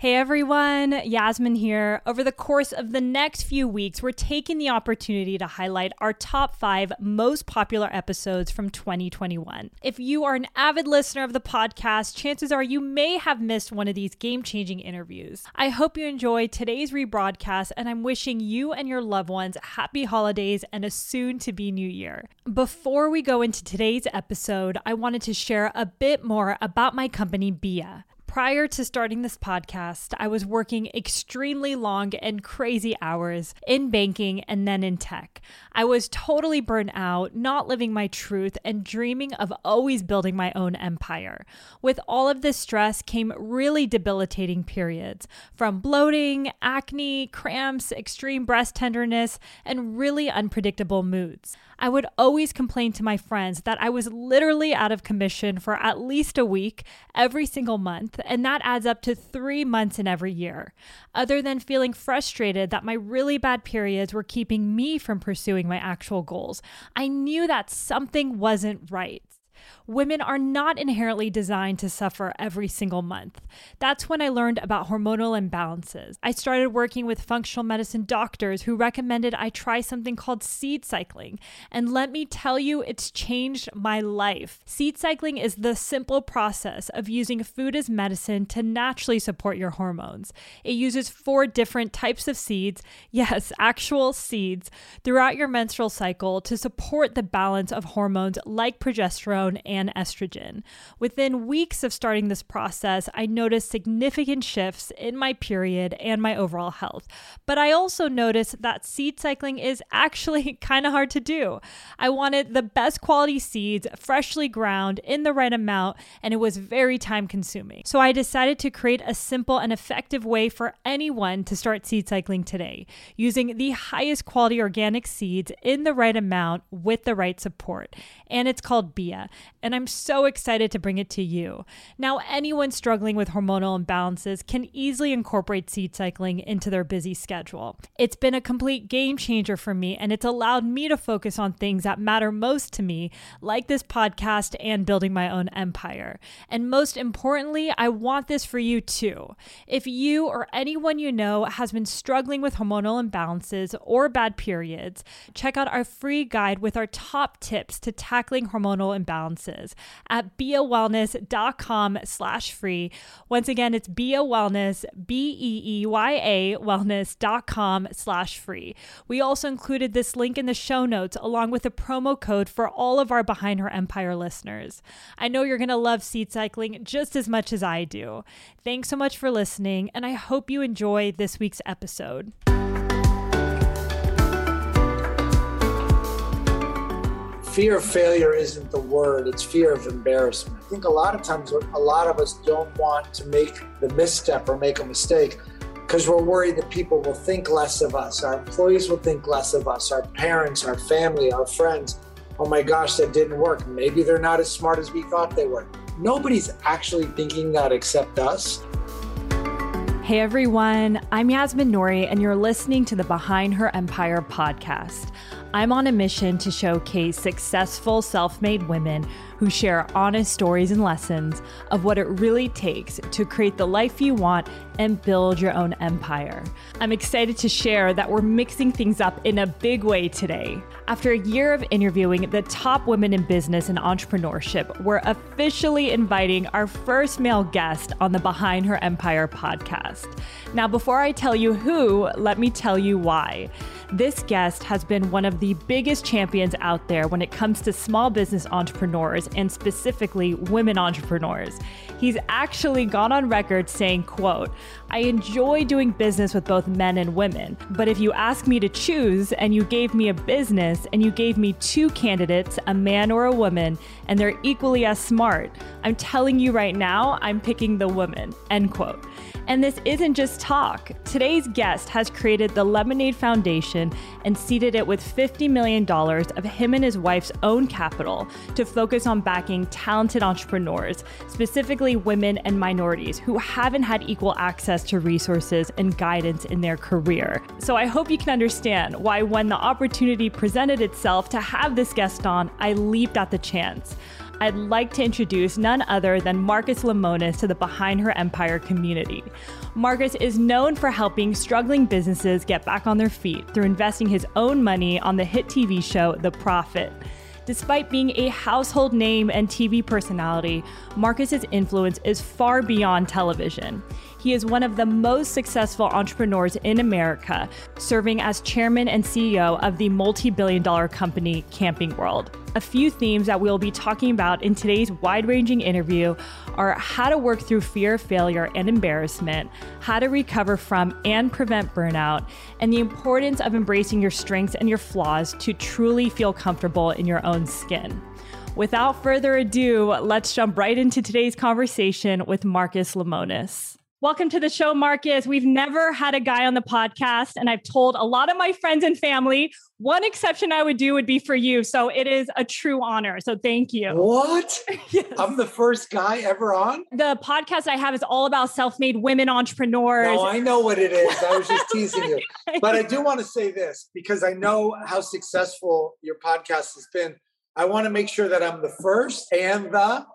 Hey everyone, Yasmin here. Over the course of the next few weeks, we're taking the opportunity to highlight our top five most popular episodes from 2021. If you are an avid listener of the podcast, chances are you may have missed one of these game changing interviews. I hope you enjoy today's rebroadcast, and I'm wishing you and your loved ones happy holidays and a soon to be new year. Before we go into today's episode, I wanted to share a bit more about my company, Beeya. Prior to starting this podcast, I was working extremely long and crazy hours in banking and then in tech. I was totally burnt out, not living my truth, and dreaming of always building my own empire. With all of this stress came really debilitating periods from bloating, acne, cramps, extreme breast tenderness, and really unpredictable moods. I would always complain to my friends that I was literally out of commission for at least a week every single month, and that adds up to three months in every year. Other than feeling frustrated that my really bad periods were keeping me from pursuing my actual goals, I knew that something wasn't right women are not inherently designed to suffer every single month. That's when I learned about hormonal imbalances. I started working with functional medicine doctors who recommended I try something called seed cycling. And let me tell you, it's changed my life. Seed cycling is the simple process of using food as medicine to naturally support your hormones. It uses four different types of seeds, yes, actual seeds, throughout your menstrual cycle to support the balance of hormones like progesterone and and estrogen. Within weeks of starting this process, I noticed significant shifts in my period and my overall health. But I also noticed that seed cycling is actually kind of hard to do. I wanted the best quality seeds, freshly ground in the right amount, and it was very time consuming. So I decided to create a simple and effective way for anyone to start seed cycling today, using the highest quality organic seeds in the right amount with the right support. And it's called Beeya. And I'm so excited to bring it to you. Now, anyone struggling with hormonal imbalances can easily incorporate seed cycling into their busy schedule. It's been a complete game changer for me, and it's allowed me to focus on things that matter most to me, like this podcast and building my own empire. And most importantly, I want this for you too. If you or anyone you know has been struggling with hormonal imbalances or bad periods, check out our free guide with our top tips to tackling hormonal imbalances wellnesses at beeyawellness.com slash free. Once again, it's Beeya Wellness, B-E-E-Y-A wellness.com slash free. We also included this link in the show notes along with a promo code for all of our Behind Her Empire listeners. I know you're going to love seed cycling just as much as I do. Thanks so much for listening, and I hope you enjoy this week's episode. Fear of failure isn't the word, it's fear of embarrassment. I think a lot of times, a lot of us don't want to make the misstep or make a mistake because we're worried that people will think less of us. Our employees will think less of us, our parents, our family, our friends. Oh my gosh, that didn't work. Maybe they're not as smart as we thought they were. Nobody's actually thinking that except us. Hey everyone, I'm Yasmin Nouri, and you're listening to the Behind Her Empire podcast. I'm on a mission to showcase successful self made women who share honest stories and lessons of what it really takes to create the life you want and build your own empire. I'm excited to share that we're mixing things up in a big way today. After a year of interviewing the top women in business and entrepreneurship, we're officially inviting our first male guest on the Behind Her Empire podcast. Now, before I tell you who, let me tell you why. This guest has been one of the biggest champions out there when it comes to small business entrepreneurs and specifically women entrepreneurs. He's actually gone on record saying, quote, I enjoy doing business with both men and women, but if you ask me to choose and you gave me a business and you gave me two candidates, a man or a woman, and they're equally as smart, I'm telling you right now, I'm picking the woman, end quote. And this isn't just talk. Today's guest has created the Lemonade Foundation and seeded it with $50 million of him and his wife's own capital to focus on backing talented entrepreneurs, specifically women and minorities who haven't had equal access to resources and guidance in their career. So I hope you can understand why, when the opportunity presented itself to have this guest on, I leaped at the chance. I'd like to introduce none other than Marcus Lemonis to the Behind Her Empire community. Marcus is known for helping struggling businesses get back on their feet through investing his own money on the hit TV show The Profit. Despite being a household name and TV personality, Marcus's influence is far beyond television. He is one of the most successful entrepreneurs in America, serving as chairman and CEO of the multi billion dollar company Camping World. A few themes that we'll be talking about in today's wide ranging interview are how to work through fear of failure and embarrassment, how to recover from and prevent burnout, and the importance of embracing your strengths and your flaws to truly feel comfortable in your own skin. Without further ado, let's jump right into today's conversation with Marcus Lemonis. Welcome to the show, Marcus. We've never had a guy on the podcast, and I've told a lot of my friends and family one exception I would do would be for you. So it is a true honor. So thank you. What? yes. I'm the first guy ever on? The podcast I have is all about self made women entrepreneurs. No, I know what it is. I was just teasing you. But I do want to say this because I know how successful your podcast has been. I want to make sure that I'm the first and the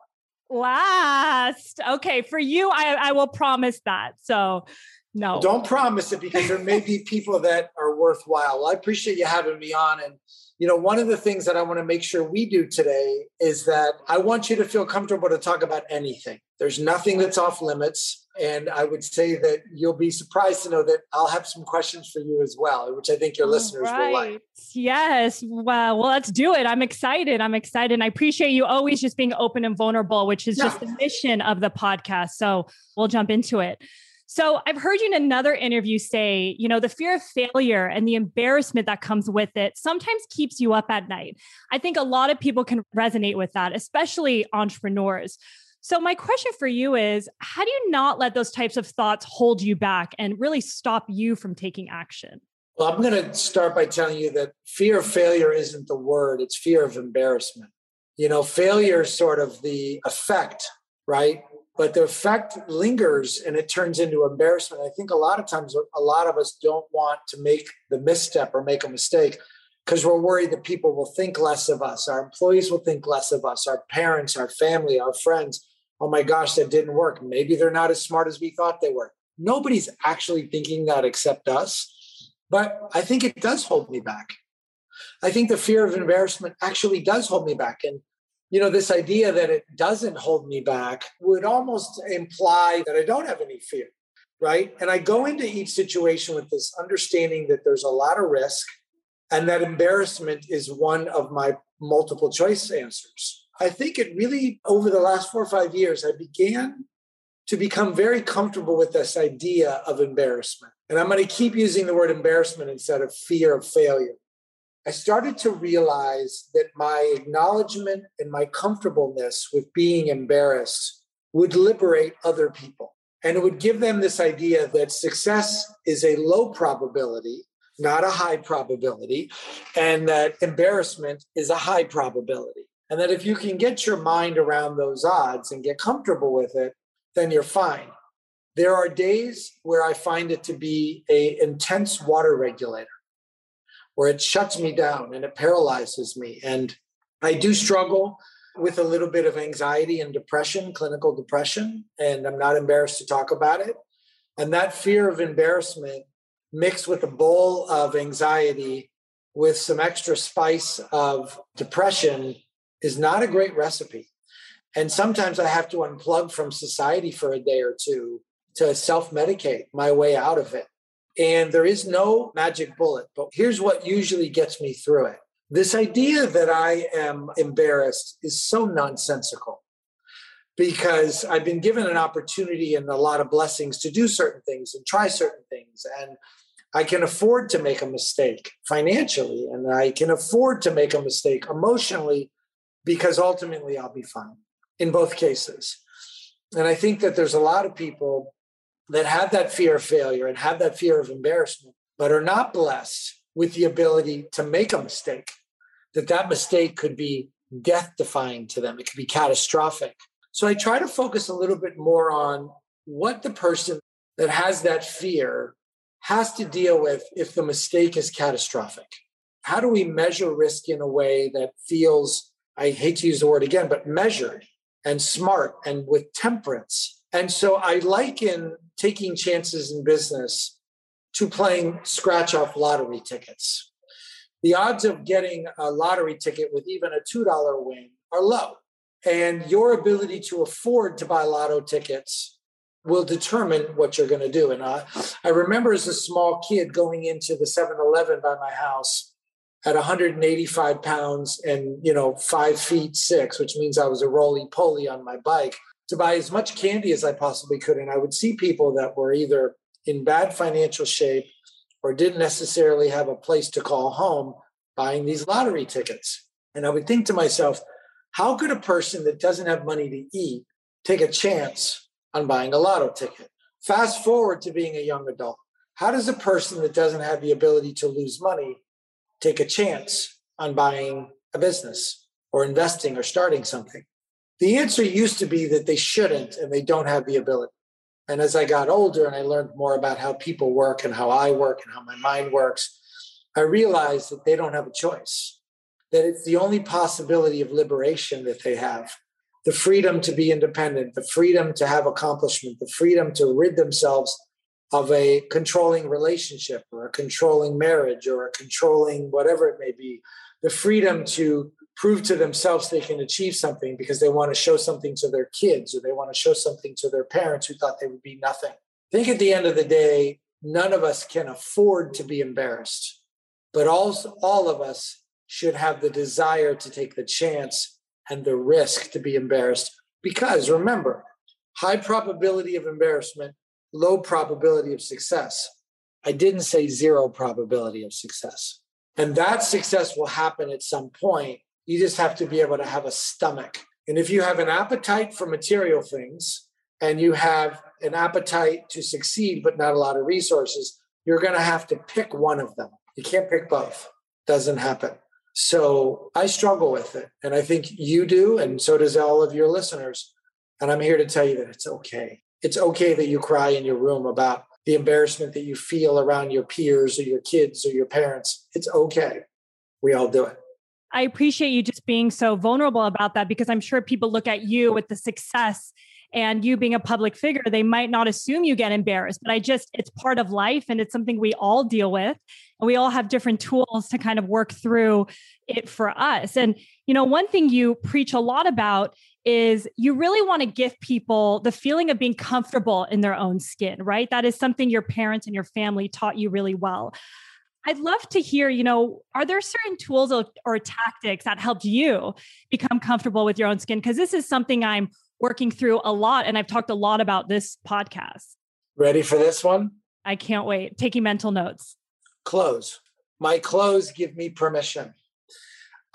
last. Okay, for you, I, I will promise that. So, no. Don't promise it because there may be people that are worthwhile. I appreciate you having me on. And, you know, one of the things that I want to make sure we do today is that I want you to feel comfortable to talk about anything. There's nothing that's off limits. And I would say that you'll be surprised to know that I'll have some questions for you as well, which I think your listeners right. will like. Yes. Well, well, let's do it. I'm excited. I'm excited. And I appreciate you always just being open and vulnerable, which is yeah. just the mission of the podcast. So we'll jump into it. So I've heard you in another interview say, you know, the fear of failure and the embarrassment that comes with it sometimes keeps you up at night. I think a lot of people can resonate with that, especially entrepreneurs. So, my question for you is how do you not let those types of thoughts hold you back and really stop you from taking action? Well, I'm going to start by telling you that fear of failure isn't the word, it's fear of embarrassment. You know, failure is sort of the effect, right? But the effect lingers and it turns into embarrassment. I think a lot of times, a lot of us don't want to make the misstep or make a mistake because we're worried that people will think less of us. Our employees will think less of us, our parents, our family, our friends oh my gosh, that didn't work. Maybe they're not as smart as we thought they were. Nobody's actually thinking that except us. But I think it does hold me back. I think the fear of embarrassment actually does hold me back. And, you know, this idea that it doesn't hold me back would almost imply that I don't have any fear, right? And I go into each situation with this understanding that there's a lot of risk and that embarrassment is one of my multiple choice answers. I think it really, over the last four or five years, I began to become very comfortable with this idea of embarrassment. And I'm going to keep using the word embarrassment instead of fear of failure. I started to realize that my acknowledgement and my comfortableness with being embarrassed would liberate other people. And it would give them this idea that success is a low probability, not a high probability, and that embarrassment is a high probability. And that if you can get your mind around those odds and get comfortable with it, then you're fine. There are days where I find it to be a intense water regulator, where it shuts me down and it paralyzes me. And I do struggle with a little bit of anxiety and depression, clinical depression, and I'm not embarrassed to talk about it. And that fear of embarrassment mixed with a bowl of anxiety with some extra spice of depression is not a great recipe. And sometimes I have to unplug from society for a day or two to self medicate my way out of it. And there is no magic bullet, but here's what usually gets me through it. This idea that I am embarrassed is so nonsensical because I've been given an opportunity and a lot of blessings to do certain things and try certain things. And I can afford to make a mistake financially, and I can afford to make a mistake emotionally because ultimately I'll be fine in both cases. And I think that there's a lot of people that have that fear of failure and have that fear of embarrassment, but are not blessed with the ability to make a mistake, that that mistake could be death defying to them. It could be catastrophic. So I try to focus a little bit more on what the person that has that fear has to deal with if the mistake is catastrophic. How do we measure risk in a way that feels I hate to use the word again, but measured and smart and with temperance. And so I liken taking chances in business to playing scratch off lottery tickets. The odds of getting a lottery ticket with even a $2 win are low. And your ability to afford to buy lotto tickets will determine what you're going to do. And I, I remember as a small kid going into the 7 Eleven by my house at 185 pounds and you know five feet six, which means I was a roly poly on my bike to buy as much candy as I possibly could. And I would see people that were either in bad financial shape or didn't necessarily have a place to call home buying these lottery tickets. And I would think to myself, how could a person that doesn't have money to eat take a chance on buying a lotto ticket? Fast forward to being a young adult. How does a person that doesn't have the ability to lose money take a chance on buying a business or investing or starting something? The answer used to be that they shouldn't and they don't have the ability. And as I got older and I learned more about how people work and how I work and how my mind works, I realized that they don't have a choice, that it's the only possibility of liberation that they have the freedom to be independent, the freedom to have accomplishment, the freedom to rid themselves of a controlling relationship or a controlling marriage or a controlling whatever it may be, the freedom to prove to themselves they can achieve something because they want to show something to their kids or they want to show something to their parents who thought they would be nothing. I think at the end of the day, none of us can afford to be embarrassed, but also all of us should have the desire to take the chance and the risk to be embarrassed. Because remember, high probability of embarrassment, low probability of success. I didn't say zero probability of success. And that success will happen at some point you just have to be able to have a stomach. And if you have an appetite for material things and you have an appetite to succeed, but not a lot of resources, you're going to have to pick one of them. You can't pick both. Doesn't happen. So I struggle with it. And I think you do. And so does all of your listeners. And I'm here to tell you that it's okay. It's okay that you cry in your room about the embarrassment that you feel around your peers or your kids or your parents. It's okay. We all do it. I appreciate you just being so vulnerable about that because I'm sure people look at you with the success and you being a public figure, they might not assume you get embarrassed, but I just, it's part of life and it's something we all deal with. And we all have different tools to kind of work through it for us. And, you know, one thing you preach a lot about is you really want to give people the feeling of being comfortable in their own skin, right? That is something your parents and your family taught you really well. I'd love to hear, you know, are there certain tools or, or tactics that helped you become comfortable with your own skin? Because this is something I'm working through a lot. And I've talked a lot about this podcast. Ready for this one? I can't wait. Taking mental notes. Clothes. My clothes give me permission.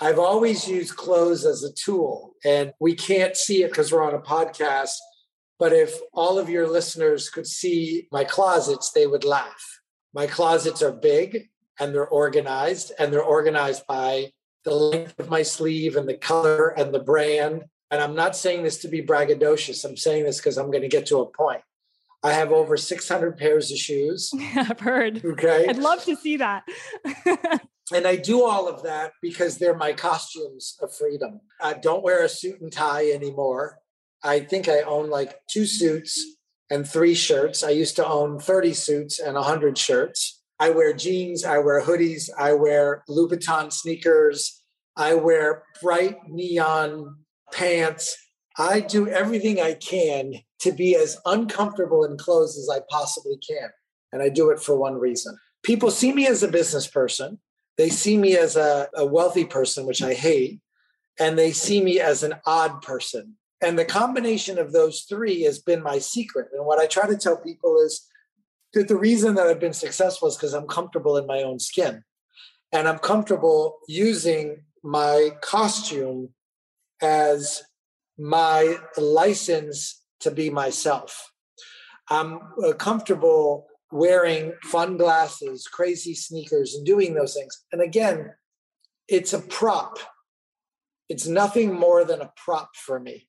I've always used clothes as a tool, and we can't see it because we're on a podcast. But if all of your listeners could see my closets, they would laugh. My closets are big and they're organized and they're organized by the length of my sleeve and the color and the brand. And I'm not saying this to be braggadocious. I'm saying this because I'm going to get to a point. I have over 600 pairs of shoes. I've heard. Okay. I'd love to see that. and I do all of that because they're my costumes of freedom. I don't wear a suit and tie anymore. I think I own like two suits and three shirts. I used to own 30 suits and 100 shirts. I wear jeans, I wear hoodies, I wear Louboutin sneakers, I wear bright neon pants. I do everything I can to be as uncomfortable in clothes as I possibly can. And I do it for one reason. People see me as a business person, they see me as a, a wealthy person, which I hate, and they see me as an odd person. And the combination of those three has been my secret. And what I try to tell people is that the reason that I've been successful is because I'm comfortable in my own skin. And I'm comfortable using my costume as my license to be myself. I'm uh, comfortable wearing fun glasses, crazy sneakers, and doing those things. And again, it's a prop. It's nothing more than a prop for me.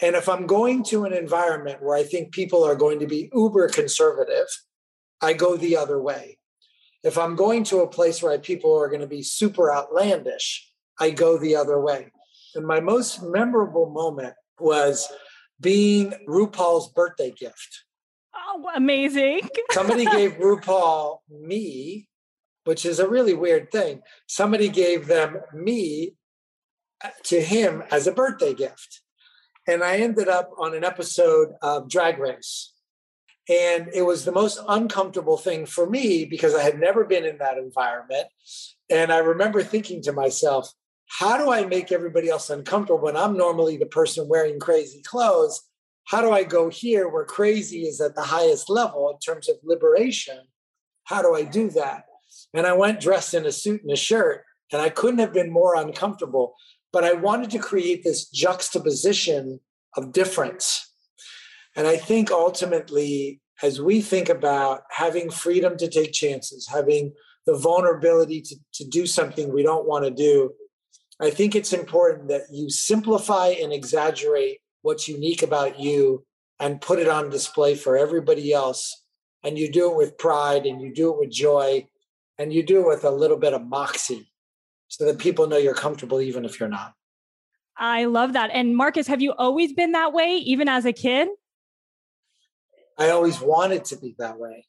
And if I'm going to an environment where I think people are going to be uber conservative, I go the other way. If I'm going to a place where people are going to be super outlandish, I go the other way. And my most memorable moment was being RuPaul's birthday gift. Oh, amazing. Somebody gave RuPaul me, which is a really weird thing. Somebody gave them me uh, to him as a birthday gift. And I ended up on an episode of Drag Race. And it was the most uncomfortable thing for me because I had never been in that environment. And I remember thinking to myself, how do I make everybody else uncomfortable when I'm normally the person wearing crazy clothes? How do I go here where crazy is at the highest level in terms of liberation? How do I do that? And I went dressed in a suit and a shirt, and I couldn't have been more uncomfortable. But I wanted to create this juxtaposition of difference. And I think ultimately, as we think about having freedom to take chances, having the vulnerability to, to do something we don't want to do, I think it's important that you simplify and exaggerate what's unique about you and put it on display for everybody else. And you do it with pride and you do it with joy and you do it with a little bit of moxie so that people know you're comfortable even if you're not. I love that. And Marcus, have you always been that way, even as a kid? I always wanted to be that way,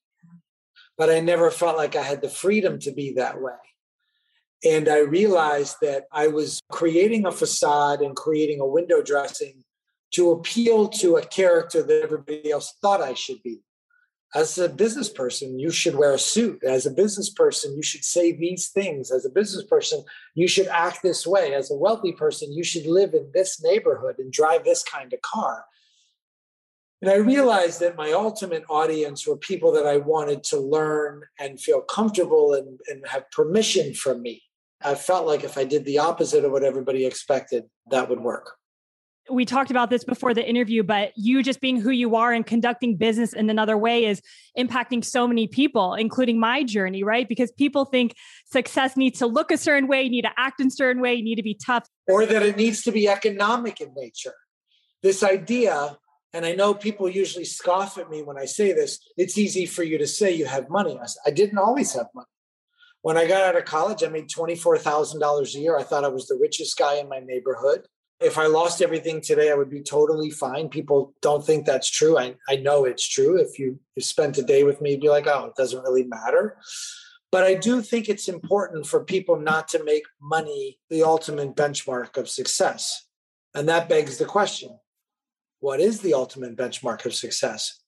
but I never felt like I had the freedom to be that way. And I realized that I was creating a facade and creating a window dressing to appeal to a character that everybody else thought I should be. As a business person, you should wear a suit. As a business person, you should say these things. As a business person, you should act this way. As a wealthy person, you should live in this neighborhood and drive this kind of car. And I realized that my ultimate audience were people that I wanted to learn and feel comfortable and, and have permission from me. I felt like if I did the opposite of what everybody expected, that would work. We talked about this before the interview, but you just being who you are and conducting business in another way is impacting so many people, including my journey, right? Because people think success needs to look a certain way, you need to act in a certain way, you need to be tough. Or that it needs to be economic in nature. This idea, and I know people usually scoff at me when I say this, it's easy for you to say you have money. I, I didn't always have money. When I got out of college, I made $24,000 a year. I thought I was the richest guy in my neighborhood. If I lost everything today, I would be totally fine. People don't think that's true. I, I know it's true. If you, you spent a day with me, you'd be like, oh, it doesn't really matter. But I do think it's important for people not to make money the ultimate benchmark of success. And that begs the question what is the ultimate benchmark of success?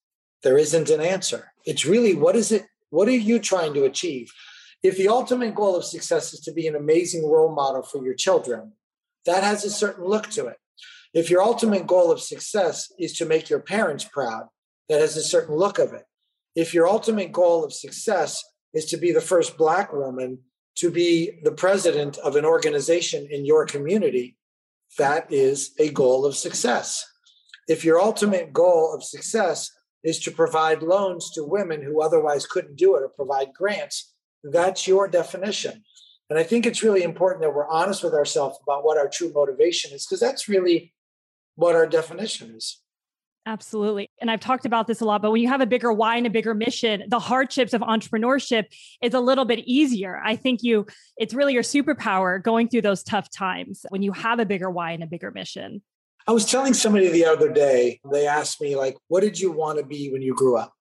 There isn't an answer. It's really what is it? What are you trying to achieve? if the ultimate goal of success is to be an amazing role model for your children, that has a certain look to it. If your ultimate goal of success is to make your parents proud, that has a certain look of it. If your ultimate goal of success is to be the first Black woman to be the president of an organization in your community, that is a goal of success. If your ultimate goal of success is to provide loans to women who otherwise couldn't do it or provide grants, that's your definition. And I think it's really important that we're honest with ourselves about what our true motivation is, because that's really what our definition is. Absolutely. And I've talked about this a lot, but when you have a bigger why and a bigger mission, the hardships of entrepreneurship is a little bit easier. I think you, it's really your superpower going through those tough times when you have a bigger why and a bigger mission. I was telling somebody the other day, they asked me, like, what did you want to be when you grew up?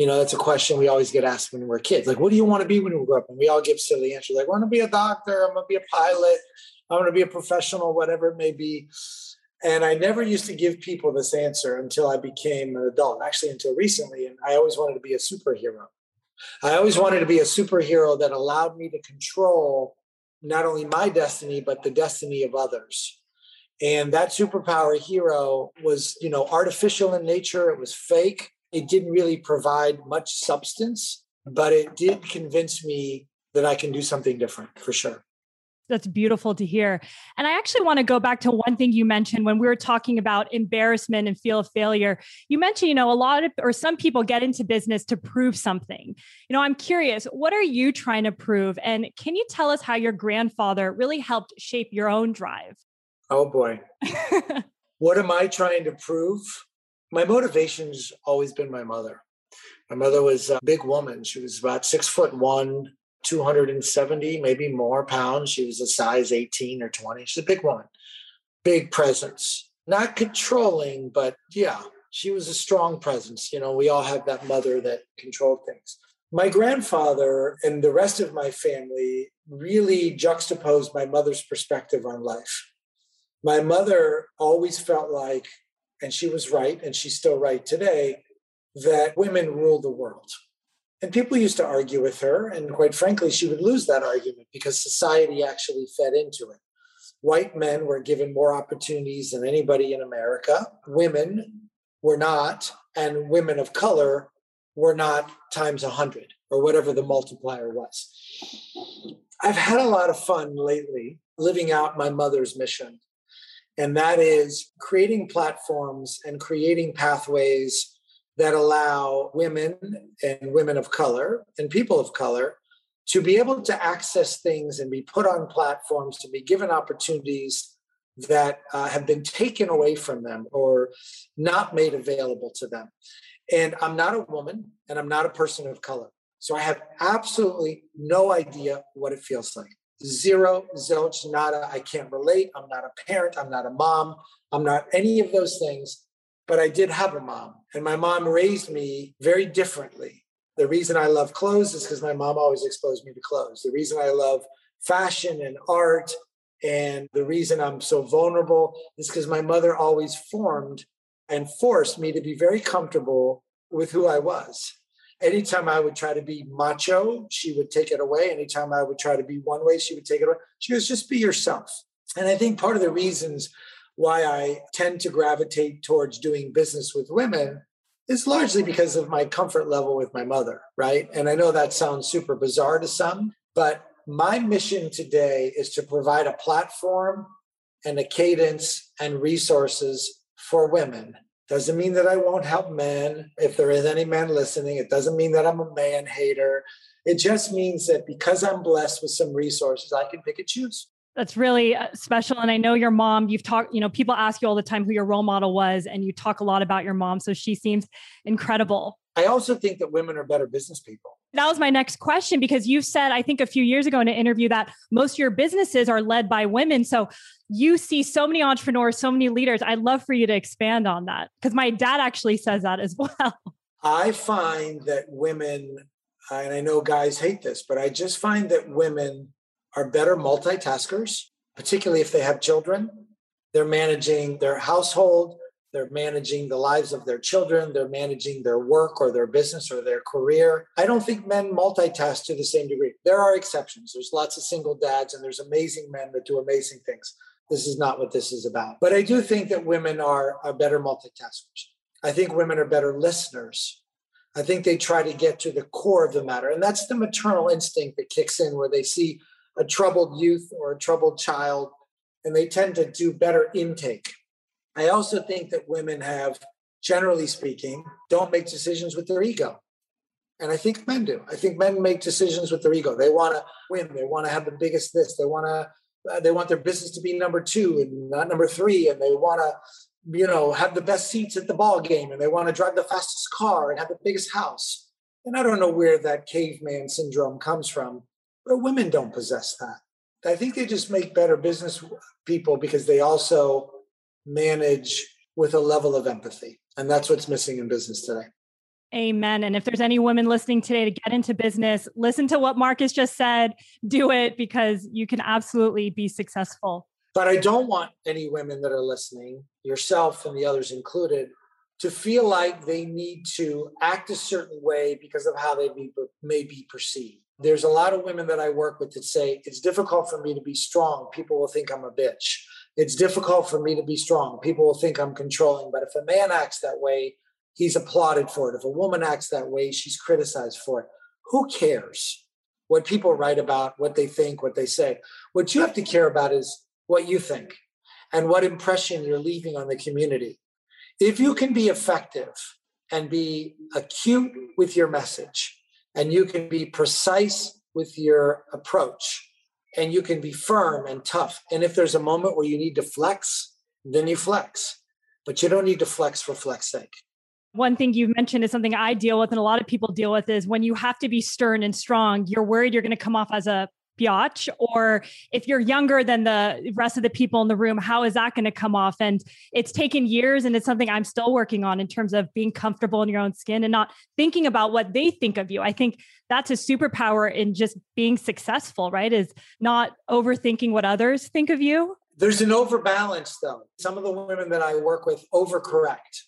You know, that's a question we always get asked when we're kids. Like, what do you want to be when you grow up? And we all give silly answers like, I want to be a doctor, I'm going to be a pilot, I want to be a professional, whatever it may be. And I never used to give people this answer until I became an adult, actually, until recently. And I always wanted to be a superhero. I always wanted to be a superhero that allowed me to control not only my destiny, but the destiny of others. And that superpower hero was, you know, artificial in nature. It was fake. It didn't really provide much substance, but it did convince me that I can do something different for sure. That's beautiful to hear. And I actually want to go back to one thing you mentioned when we were talking about embarrassment and feel of failure. You mentioned, you know, a lot of or some people get into business to prove something. You know, I'm curious, what are you trying to prove? And can you tell us how your grandfather really helped shape your own drive? Oh boy. what am I trying to prove? My motivation's always been my mother. My mother was a big woman. She was about six foot one, 270, maybe more pounds. She was a size 18 or 20. She's a big woman, big presence, not controlling, but yeah, she was a strong presence. You know, we all have that mother that controlled things. My grandfather and the rest of my family really juxtaposed my mother's perspective on life. My mother always felt like, and she was right, and she's still right today, that women rule the world. And people used to argue with her, and quite frankly, she would lose that argument because society actually fed into it. White men were given more opportunities than anybody in America. Women were not, and women of color were not times 100 or whatever the multiplier was. I've had a lot of fun lately living out my mother's mission, and that is creating platforms and creating pathways that allow women and women of color and people of color to be able to access things and be put on platforms to be given opportunities that uh, have been taken away from them or not made available to them. And I'm not a woman and I'm not a person of color. So I have absolutely no idea what it feels like. Zero, zilch, nada. I can't relate. I'm not a parent. I'm not a mom. I'm not any of those things but I did have a mom, and my mom raised me very differently. The reason I love clothes is because my mom always exposed me to clothes. The reason I love fashion and art, and the reason I'm so vulnerable is because my mother always formed and forced me to be very comfortable with who I was. Anytime I would try to be macho, she would take it away. Anytime I would try to be one way, she would take it away. She goes, just be yourself. And I think part of the reasons why I tend to gravitate towards doing business with women is largely because of my comfort level with my mother, right? And I know that sounds super bizarre to some, but my mission today is to provide a platform and a cadence and resources for women. Doesn't mean that I won't help men. If there is any men listening, it doesn't mean that I'm a man hater. It just means that because I'm blessed with some resources, I can pick and choose that's really uh, special and i know your mom you've talked you know people ask you all the time who your role model was and you talk a lot about your mom so she seems incredible i also think that women are better business people that was my next question because you said i think a few years ago in an interview that most of your businesses are led by women. So you see so many entrepreneurs so many leaders. I'd love for you to expand on that because my dad actually says that as well. I find that women and i know guys hate this but i just find that women are better multitaskers, particularly if they have children. They're managing their household, they're managing the lives of their children, they're managing their work or their business or their career. I don't think men multitask to the same degree. There are exceptions. There's lots of single dads and there's amazing men that do amazing things. This is not what this is about. But I do think that women are, are better multitaskers. I think women are better listeners. I think they try to get to the core of the matter. And that's the maternal instinct that kicks in where they see a troubled youth or a troubled child, and they tend to do better intake. I also think that women have, generally speaking, don't make decisions with their ego. And I think men do. I think men make decisions with their ego. They want to win. They want to have the biggest this. They want to. Uh, they want their business to be number two and not number three. And they want to, you know, have the best seats at the ball game. And they want to drive the fastest car and have the biggest house. And I don't know where that caveman syndrome comes from. But women don't possess that. I think they just make better business people because they also manage with a level of empathy. And that's what's missing in business today. Amen. And if there's any women listening today to get into business, listen to what Marcus just said, do it because you can absolutely be successful. But I don't want any women that are listening, yourself and the others included, to feel like they need to act a certain way because of how they be, may be perceived there's a lot of women that I work with that say, it's difficult for me to be strong. People will think I'm a bitch. It's difficult for me to be strong. People will think I'm controlling. But if a man acts that way, he's applauded for it. If a woman acts that way, she's criticized for it. Who cares what people write about, what they think, what they say? What you have to care about is what you think and what impression you're leaving on the community. If you can be effective and be acute with your message, and you can be precise with your approach and you can be firm and tough. And if there's a moment where you need to flex, then you flex. But you don't need to flex for flex sake. one thing you've mentioned is something I deal with and a lot of people deal with is when you have to be stern and strong, you're worried you're going to come off as a biatch or if you're younger than the rest of the people in the room how is that going to come off? And it's taken years and it's something i'm still working on in terms of being comfortable in your own skin and not thinking about what they think of you. I think that's a superpower in just being successful right? Is not overthinking what others think of you. There's an overbalance though. Some of the women that i work with overcorrect.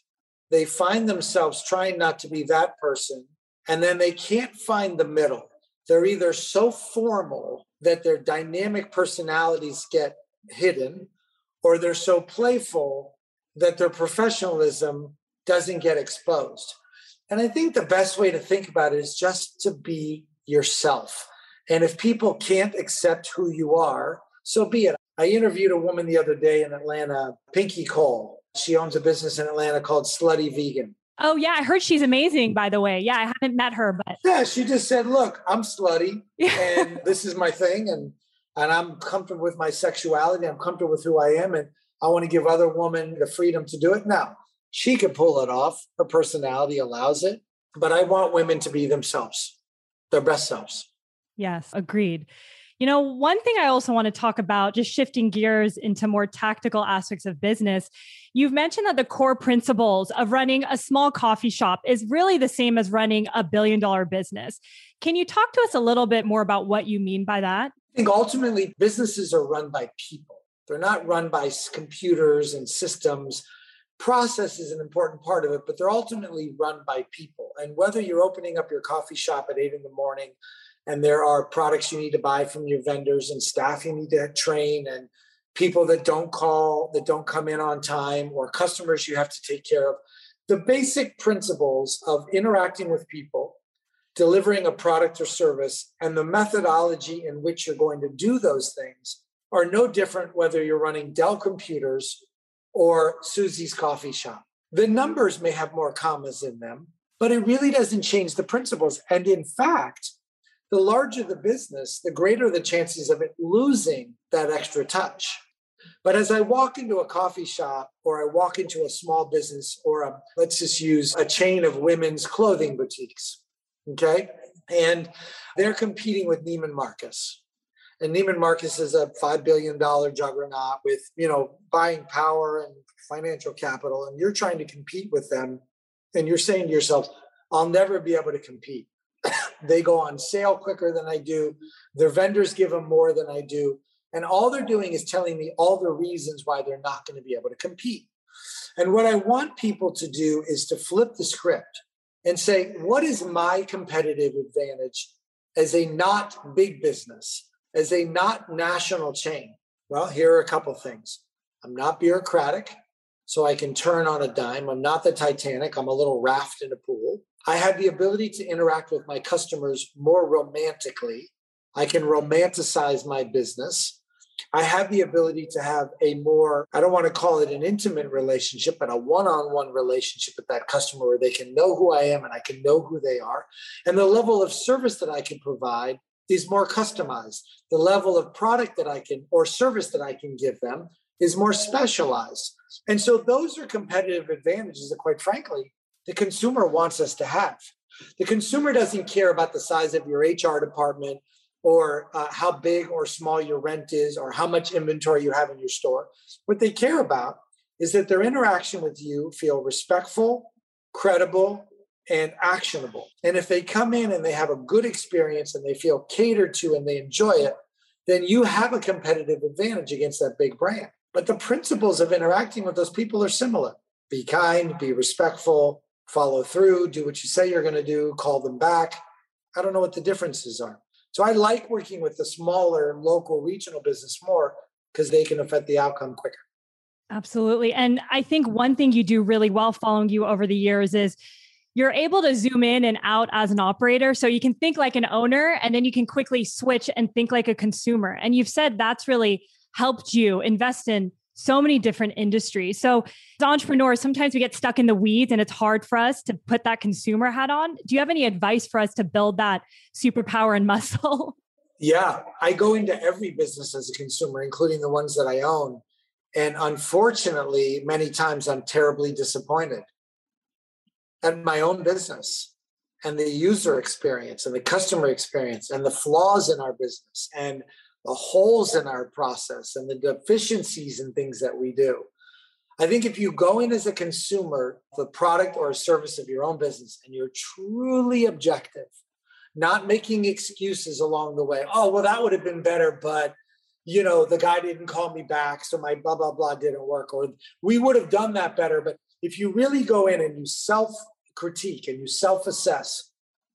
They find themselves trying not to be that person and then they can't find the middle they're either so formal that their dynamic personalities get hidden, or they're so playful that their professionalism doesn't get exposed. And I think the best way to think about it is just to be yourself. And if people can't accept who you are, so be it. I interviewed a woman the other day in Atlanta, Pinky Cole. She owns a business in Atlanta called Slutty Vegan. Oh yeah, I heard she's amazing. By the way, yeah, I haven't met her, but yeah, she just said, "Look, I'm slutty, and this is my thing, and and I'm comfortable with my sexuality. I'm comfortable with who I am, and I want to give other women the freedom to do it." Now, she could pull it off; her personality allows it. But I want women to be themselves, their best selves. Yes, agreed. You know, one thing I also want to talk about, just shifting gears into more tactical aspects of business, you've mentioned that the core principles of running a small coffee shop is really the same as running a billion dollar business. Can you talk to us a little bit more about what you mean by that? I think ultimately businesses are run by people, they're not run by computers and systems. Process is an important part of it, but they're ultimately run by people. And whether you're opening up your coffee shop at eight in the morning, and there are products you need to buy from your vendors and staff you need to train and people that don't call that don't come in on time or customers you have to take care of. The basic principles of interacting with people delivering a product or service and the methodology in which you're going to do those things are no different whether you're running dell computers or susie's coffee shop. The numbers may have more commas in them but it really doesn't change the principles. And in fact the larger the business, the greater the chances of it losing that extra touch. But as I walk into a coffee shop or I walk into a small business or a, let's just use a chain of women's clothing boutiques, okay? And they're competing with Neiman Marcus. And Neiman Marcus is a $5 billion juggernaut with, you know, buying power and financial capital. And you're trying to compete with them. And you're saying to yourself, I'll never be able to compete they go on sale quicker than I do. Their vendors give them more than I do. And all they're doing is telling me all the reasons why they're not going to be able to compete. And what I want people to do is to flip the script and say, what is my competitive advantage as a not big business, as a not national chain? Well, here are a couple things. I'm not bureaucratic, so I can turn on a dime. I'm not the Titanic, I'm a little raft in a pool. I have the ability to interact with my customers more romantically. I can romanticize my business. I have the ability to have a more, I don't want to call it an intimate relationship, but a one on one relationship with that customer where they can know who I am and I can know who they are. And the level of service that I can provide is more customized. The level of product that I can or service that I can give them is more specialized. And so those are competitive advantages that, quite frankly, the consumer wants us to have. The consumer doesn't care about the size of your HR department or uh, how big or small your rent is or how much inventory you have in your store. What they care about is that their interaction with you feel respectful, credible, and actionable. And if they come in and they have a good experience and they feel catered to and they enjoy it, then you have a competitive advantage against that big brand. But the principles of interacting with those people are similar. Be kind, be respectful, follow through, do what you say you're going to do, call them back. I don't know what the differences are. So I like working with the smaller local regional business more because they can affect the outcome quicker. Absolutely. And I think one thing you do really well following you over the years is you're able to zoom in and out as an operator. So you can think like an owner and then you can quickly switch and think like a consumer. And you've said that's really helped you invest in so many different industries. So, as entrepreneurs, sometimes we get stuck in the weeds and it's hard for us to put that consumer hat on. Do you have any advice for us to build that superpower and muscle? Yeah, I go into every business as a consumer, including the ones that I own. And unfortunately, many times I'm terribly disappointed. at my own business and the user experience and the customer experience and the flaws in our business and the holes in our process and the deficiencies and things that we do. I think if you go in as a consumer, the product or a service of your own business, and you're truly objective, not making excuses along the way. Oh, well, that would have been better, but you know, the guy didn't call me back, so my blah blah blah didn't work, or we would have done that better. But if you really go in and you self critique and you self assess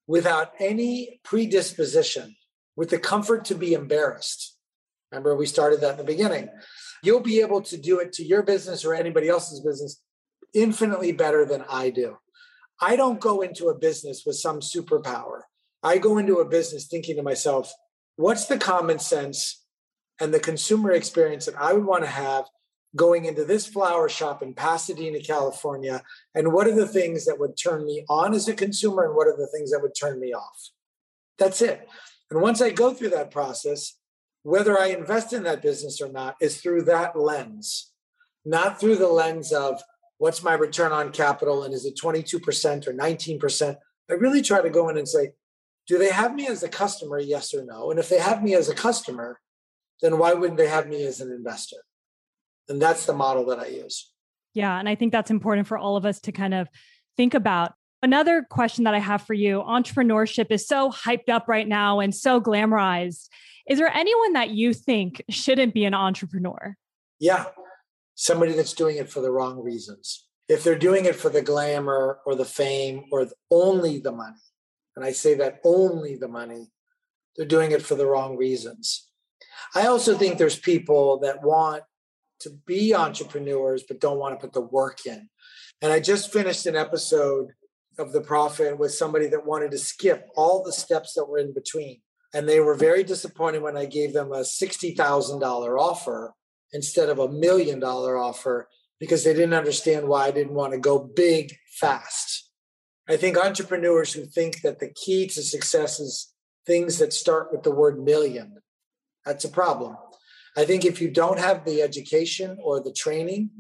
without any predisposition, with the comfort to be embarrassed, remember we started that in the beginning, you'll be able to do it to your business or anybody else's business infinitely better than I do. I don't go into a business with some superpower. I go into a business thinking to myself, what's the common sense and the consumer experience that I would want to have going into this flower shop in Pasadena, California? And what are the things that would turn me on as a consumer? And what are the things that would turn me off? That's it. And once I go through that process, whether I invest in that business or not is through that lens, not through the lens of what's my return on capital and is it 22% or 19%. I really try to go in and say, do they have me as a customer? Yes or no? And if they have me as a customer, then why wouldn't they have me as an investor? And that's the model that I use. Yeah. And I think that's important for all of us to kind of think about. Another question that I have for you entrepreneurship is so hyped up right now and so glamorized. Is there anyone that you think shouldn't be an entrepreneur? Yeah. Somebody that's doing it for the wrong reasons. If they're doing it for the glamour or the fame or only the money, and I say that only the money, they're doing it for the wrong reasons. I also think there's people that want to be entrepreneurs but don't want to put the work in. And I just finished an episode of The Profit with somebody that wanted to skip all the steps that were in between. And they were very disappointed when I gave them a $60,000 offer instead of a million dollar offer because they didn't understand why I didn't want to go big fast. I think entrepreneurs who think that the key to success is things that start with the word million, that's a problem. I think if you don't have the education or the training,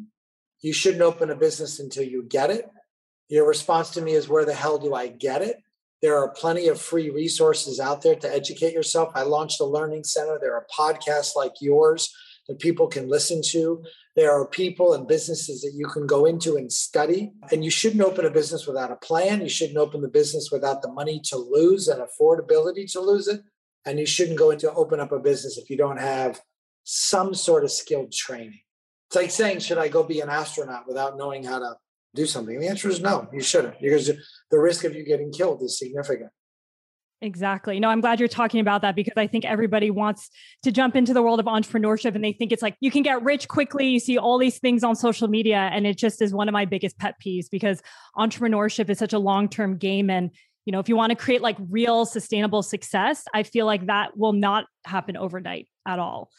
you shouldn't open a business until you get it. Your response to me is, Where the hell do I get it? There are plenty of free resources out there to educate yourself. I launched a learning center. There are podcasts like yours that people can listen to. There are people and businesses that you can go into and study. And you shouldn't open a business without a plan. You shouldn't open the business without the money to lose and affordability to lose it. And you shouldn't go into open up a business if you don't have some sort of skilled training. It's like saying, should I go be an astronaut without knowing how to do something? The answer is no, you shouldn't, because the risk of you getting killed is significant. Exactly. No, I'm glad you're talking about that because I think everybody wants to jump into the world of entrepreneurship and they think it's like you can get rich quickly. You see all these things on social media. And it just is one of my biggest pet peeves because entrepreneurship is such a long term game. And, you know, if you want to create like real sustainable success, I feel like that will not happen overnight at all.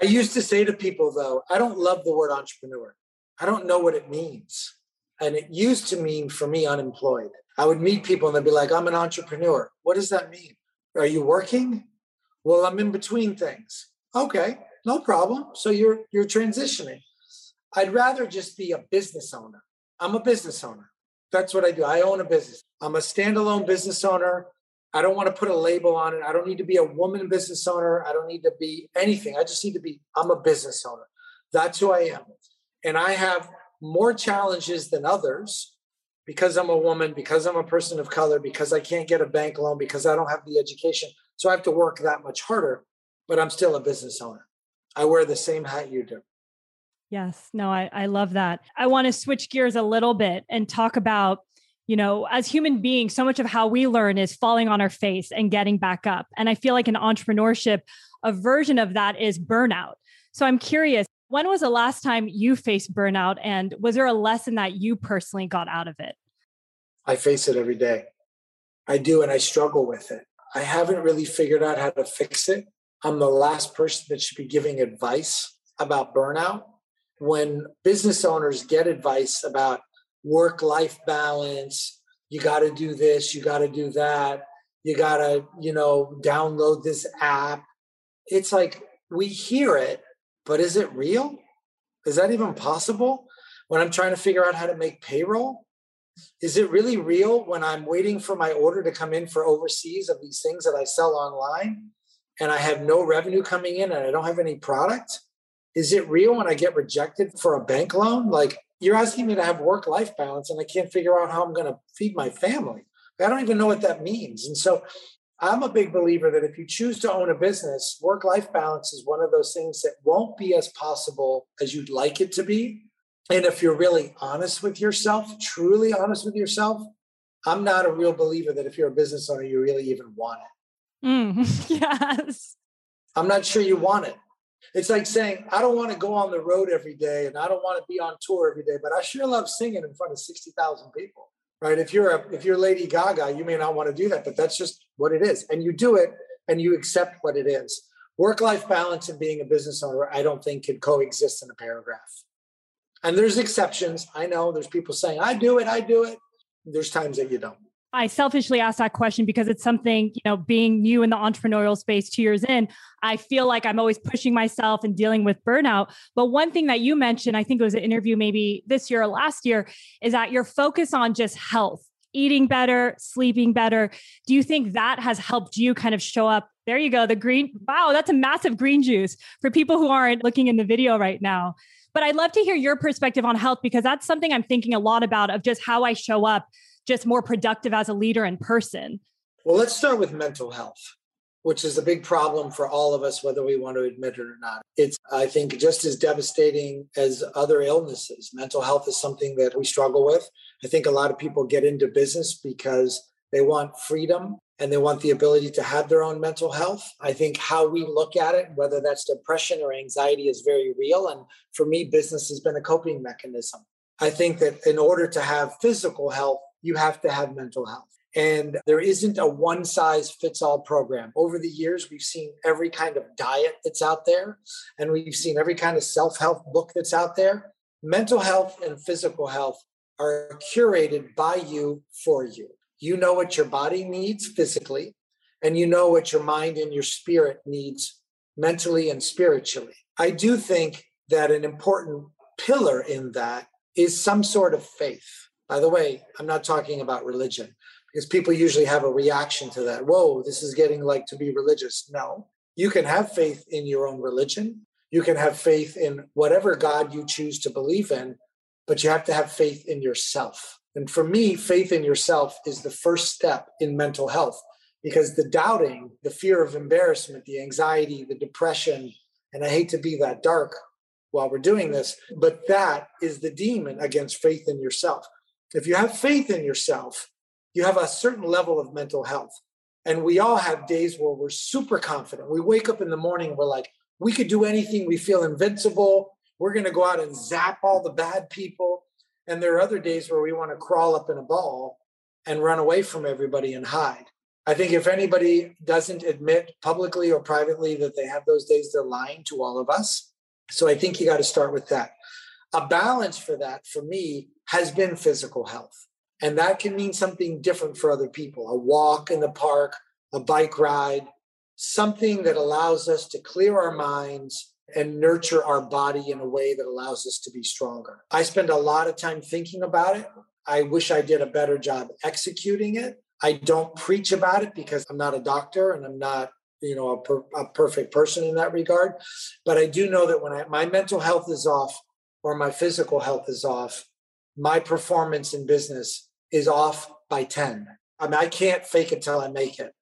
I used to say to people, though, I don't love the word entrepreneur. I don't know what it means. And it used to mean for me unemployed. I would meet people and they'd be like, I'm an entrepreneur. What does that mean? Are you working? Well, I'm in between things. Okay, no problem. So you're you're transitioning. I'd rather just be a business owner. I'm a business owner. That's what I do. I own a business. I'm a standalone business owner. I don't want to put a label on it. I don't need to be a woman business owner. I don't need to be anything. I just need to be, I'm a business owner. That's who I am. And I have more challenges than others because I'm a woman, because I'm a person of color, because I can't get a bank loan, because I don't have the education. So I have to work that much harder, but I'm still a business owner. I wear the same hat you do. Yes, no, I, I love that. I want to switch gears a little bit and talk about you know, as human beings, so much of how we learn is falling on our face and getting back up. And I feel like in entrepreneurship, a version of that is burnout. So I'm curious, when was the last time you faced burnout? And was there a lesson that you personally got out of it? I face it every day. I do, and I struggle with it. I haven't really figured out how to fix it. I'm the last person that should be giving advice about burnout. When business owners get advice about work life balance. You got to do this, you got to do that. You got to, you know, download this app. It's like we hear it, but is it real? Is that even possible? When I'm trying to figure out how to make payroll, Is it really real when I'm waiting for my order to come in for overseas of these things that I sell online and I have no revenue coming in and I don't have any product? Is it real when I get rejected for a bank loan? Like you're asking me to have work life balance and I can't figure out how I'm going to feed my family. I don't even know what that means. And so I'm a big believer that if you choose to own a business, work life balance is one of those things that won't be as possible as you'd like it to be. And if you're really honest with yourself, truly honest with yourself, I'm not a real believer that if you're a business owner, you really even want it. Mm, yes. I'm not sure you want it. It's like saying, I don't want to go on the road every day and I don't want to be on tour every day, but I sure love singing in front of 60,000 people. Right. If you're a if you're Lady Gaga, you may not want to do that, but that's just what it is. And you do it and you accept what it is. Work-life balance and being a business owner, I don't think can coexist in a paragraph. And there's exceptions. I know there's people saying, I do it, I do it. There's times that you don't. I selfishly asked that question because it's something, you know, being new in the entrepreneurial space two years in, I feel like I'm always pushing myself and dealing with burnout. But one thing that you mentioned, I think it was an interview maybe this year or last year, is that your focus on just health, eating better, sleeping better. Do you think that has helped you kind of show up? There you go. The green, wow, that's a massive green juice for people who aren't looking in the video right now. But I'd love to hear your perspective on health because that's something I'm thinking a lot about of just how I show up just more productive as a leader in person? Well, let's start with mental health, which is a big problem for all of us, whether we want to admit it or not. It's, I think, just as devastating as other illnesses. Mental health is something that we struggle with. I think a lot of people get into business because they want freedom and they want the ability to have their own mental health. I think how we look at it, whether that's depression or anxiety, is very real. And for me, business has been a coping mechanism. I think that in order to have physical health, you have to have mental health. And there isn't a one size fits all program. Over the years, we've seen every kind of diet that's out there, and we've seen every kind of self help book that's out there. Mental health and physical health are curated by you for you. You know what your body needs physically, and you know what your mind and your spirit needs mentally and spiritually. I do think that an important pillar in that is some sort of faith by the way, I'm not talking about religion because people usually have a reaction to that. Whoa, this is getting like to be religious. No, you can have faith in your own religion. You can have faith in whatever God you choose to believe in, but you have to have faith in yourself. And for me, faith in yourself is the first step in mental health because the doubting, the fear of embarrassment, the anxiety, the depression, and I hate to be that dark while we're doing this, but that is the demon against faith in yourself. If you have faith in yourself, you have a certain level of mental health. And we all have days where we're super confident. We wake up in the morning, we're like, we could do anything. We feel invincible. We're going to go out and zap all the bad people. And there are other days where we want to crawl up in a ball and run away from everybody and hide. I think if anybody doesn't admit publicly or privately that they have those days, they're lying to all of us. So I think you got to start with that. A balance for that, for me, has been physical health. And that can mean something different for other people a walk in the park, a bike ride, something that allows us to clear our minds and nurture our body in a way that allows us to be stronger. I spend a lot of time thinking about it. I wish I did a better job executing it. I don't preach about it because I'm not a doctor and I'm not, you know, a, per, a perfect person in that regard. But I do know that when I, my mental health is off or my physical health is off, my performance in business is off by 10. I mean, I can't fake it till I make it.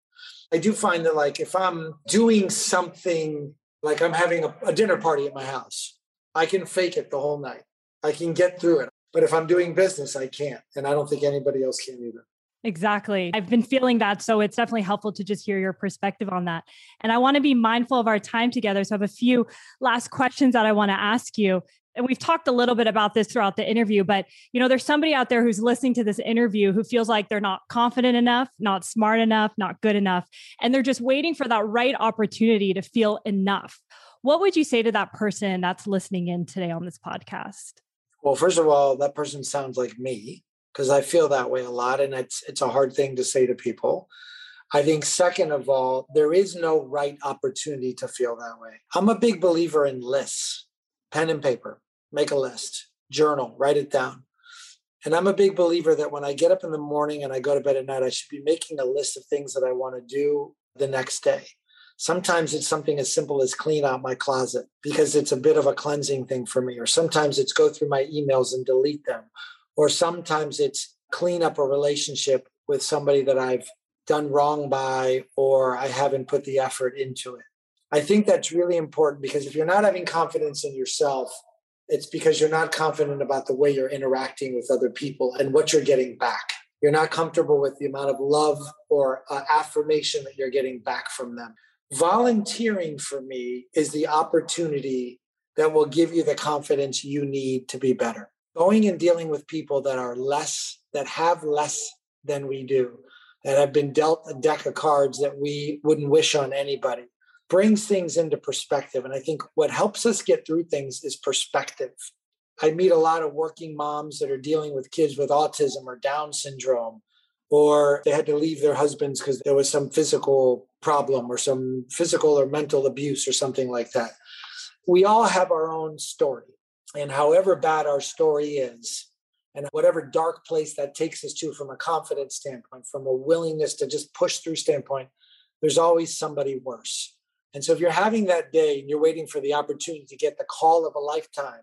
I do find that, like, if I'm doing something like I'm having a, a, dinner party at my house, I can fake it the whole night. I can get through it. But if I'm doing business, I can't. And I don't think anybody else can either. Exactly. I've been feeling that. So it's definitely helpful to just hear your perspective on that. And I want to be mindful of our time together. So I have a few last questions that I want to ask you and we've talked a little bit about this throughout the interview but you know there's somebody out there who's listening to this interview who feels like they're not confident enough not smart enough not good enough and they're just waiting for that right opportunity to feel enough. What would you say to that person that's listening in today on this podcast? Well first of all that person sounds like me because i feel that way a lot and it's it's a hard thing to say to people. I think, second of all, there is no right opportunity to feel that way. I'm a big believer in lists, pen and paper make a list, journal, write it down. And I'm a big believer that when I get up in the morning and I go to bed at night, I should be making a list of things that I want to do the next day. Sometimes it's something as simple as clean out my closet because it's a bit of a cleansing thing for me. Or sometimes it's go through my emails and delete them. Or sometimes it's clean up a relationship with somebody that I've done wrong by or I haven't put the effort into it. I think that's really important because if you're not having confidence in yourself, it's because you're not confident about the way you're interacting with other people and what you're getting back. You're not comfortable with the amount of love or uh, affirmation that you're getting back from them. Volunteering for me is the opportunity that will give you the confidence you need to be better. Going and dealing with people that are less, that have less than we do, that have been dealt a deck of cards that we wouldn't wish on anybody brings things into perspective. And I think what helps us get through things is perspective. I meet a lot of working moms that are dealing with kids with autism or Down syndrome, or they had to leave their husbands because there was some physical problem or some physical or mental abuse or something like that. We all have our own story. And however bad our story is, and whatever dark place that takes us to from a confidence standpoint, from a willingness to just push through standpoint, there's always somebody worse. And so if you're having that day and you're waiting for the opportunity to get the call of a lifetime,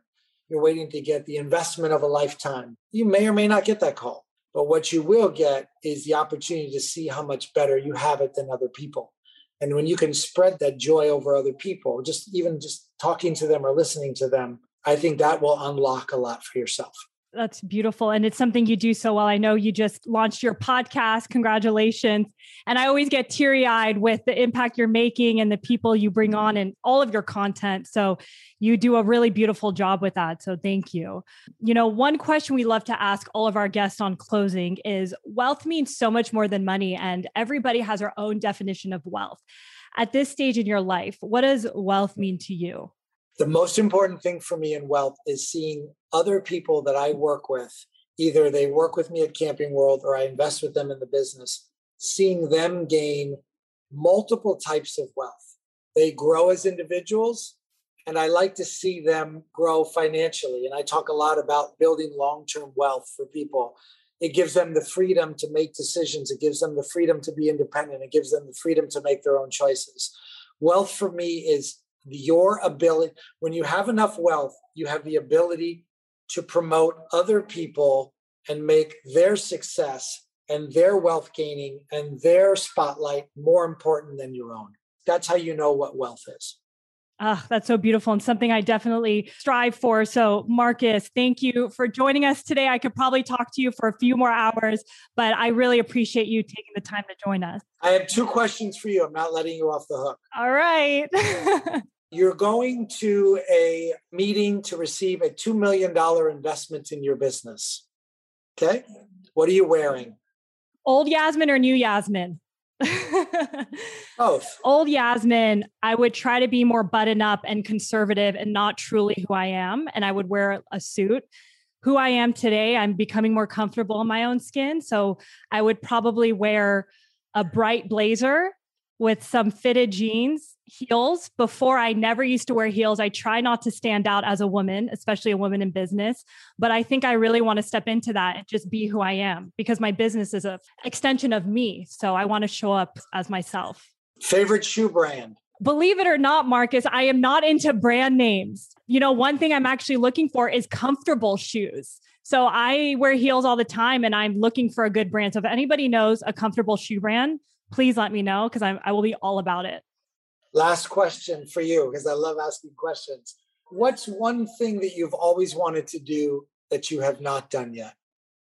you're waiting to get the investment of a lifetime, you may or may not get that call. But what you will get is the opportunity to see how much better you have it than other people. And when you can spread that joy over other people, just even just talking to them or listening to them, I think that will unlock a lot for yourself. That's beautiful. And it's something you do so well. I know you just launched your podcast. Congratulations. And I always get teary eyed with the impact you're making and the people you bring on and all of your content. So you do a really beautiful job with that. So thank you. You know, one question we love to ask all of our guests on closing is wealth means so much more than money, and everybody has their own definition of wealth. At this stage in your life, what does wealth mean to you? The most important thing for me in wealth is seeing other people that I work with, either they work with me at Camping World or I invest with them in the business, seeing them gain multiple types of wealth. They grow as individuals, and I like to see them grow financially. And I talk a lot about building long term wealth for people. It gives them the freedom to make decisions, it gives them the freedom to be independent, it gives them the freedom to make their own choices. Wealth for me is your ability when you have enough wealth you have the ability to promote other people and make their success and their wealth gaining and their spotlight more important than your own that's how you know what wealth is Ah, that's so beautiful and something I definitely strive for. So, Marcus, thank you for joining us today. I could probably talk to you for a few more hours, but I really appreciate you taking the time to join us. I have two questions for you. I'm not letting you off the hook. All right. You're going to a meeting to receive a $2 million investment in your business. Okay. What are you wearing? Old Yasmin or new Yasmin? Both. Old Yasmin, I would try to be more button up and conservative and not truly who I am. And I would wear a suit. Who I am today, I'm becoming more comfortable in my own skin. So I would probably wear a bright blazer with some fitted jeans, heels. Before, I never used to wear heels. I try not to stand out as a woman, especially a woman in business. But I think I really want to step into that and just be who I am because my business is an extension of me. So I want to show up as myself. Favorite shoe brand? Believe it or not, Marcus, I am not into brand names. You know, one thing I'm actually looking for is comfortable shoes. So I wear heels all the time and I'm looking for a good brand. So if anybody knows a comfortable shoe brand, please let me know because I will be all about it. Last question for you because I love asking questions. What's one thing that you've always wanted to do that you have not done yet?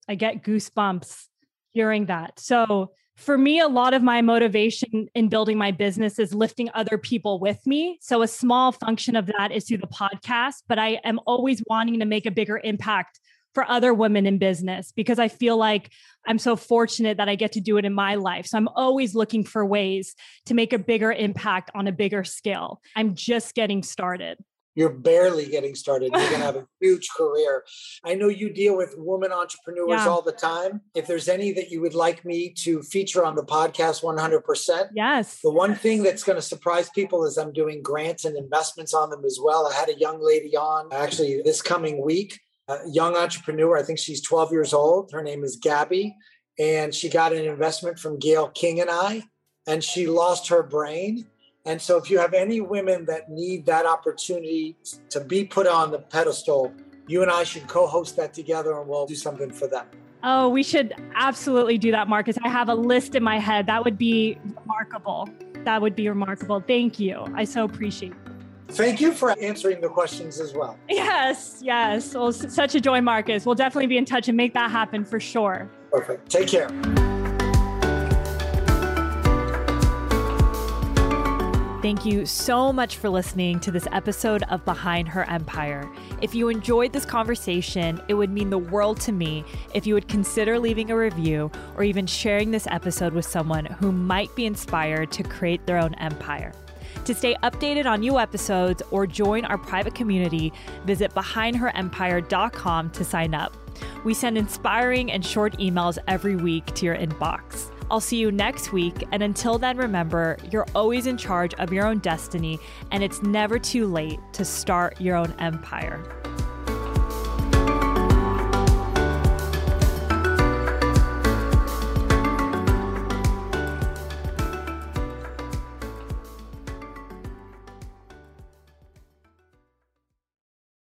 I get goosebumps hearing that. So, for me, a lot of my motivation in building my business is lifting other people with me. So, a small function of that is through the podcast, but I am always wanting to make a bigger impact for other women in business because I feel like I'm so fortunate that I get to do it in my life. So I'm always looking for ways to make a bigger impact on a bigger scale. I'm just getting started. You're barely getting started. You're going to have a huge career. I know you deal with women entrepreneurs yeah. all the time. If there's any that you would like me to feature on the podcast 100%. Yes. The one thing that's going to surprise people is I'm doing grants and investments on them as well. I had a young lady on actually this coming week young entrepreneur. I think she's 12 years old. Her name is Gabby. And she got an investment from Gayle King and I, and she lost her brain. And so, if you have any women that need that opportunity to be put on the pedestal, you and I should co host that together and we'll do something for them. Oh, we should absolutely do that, Marcus. I have a list in my head. That would be remarkable. That would be remarkable. Thank you. I so appreciate it. Thank you for answering the questions as well. Yes, yes. Well, such a joy, Marcus. We'll definitely be in touch and make that happen for sure. Perfect. Take care. Thank you so much for listening to this episode of Behind Her Empire. If you enjoyed this conversation, it would mean the world to me if you would consider leaving a review or even sharing this episode with someone who might be inspired to create their own empire. To stay updated on new episodes or join our private community, visit behindherempire.com to sign up. We send inspiring and short emails every week to your inbox. I'll see you next week, and until then, remember you're always in charge of your own destiny, and it's never too late to start your own empire.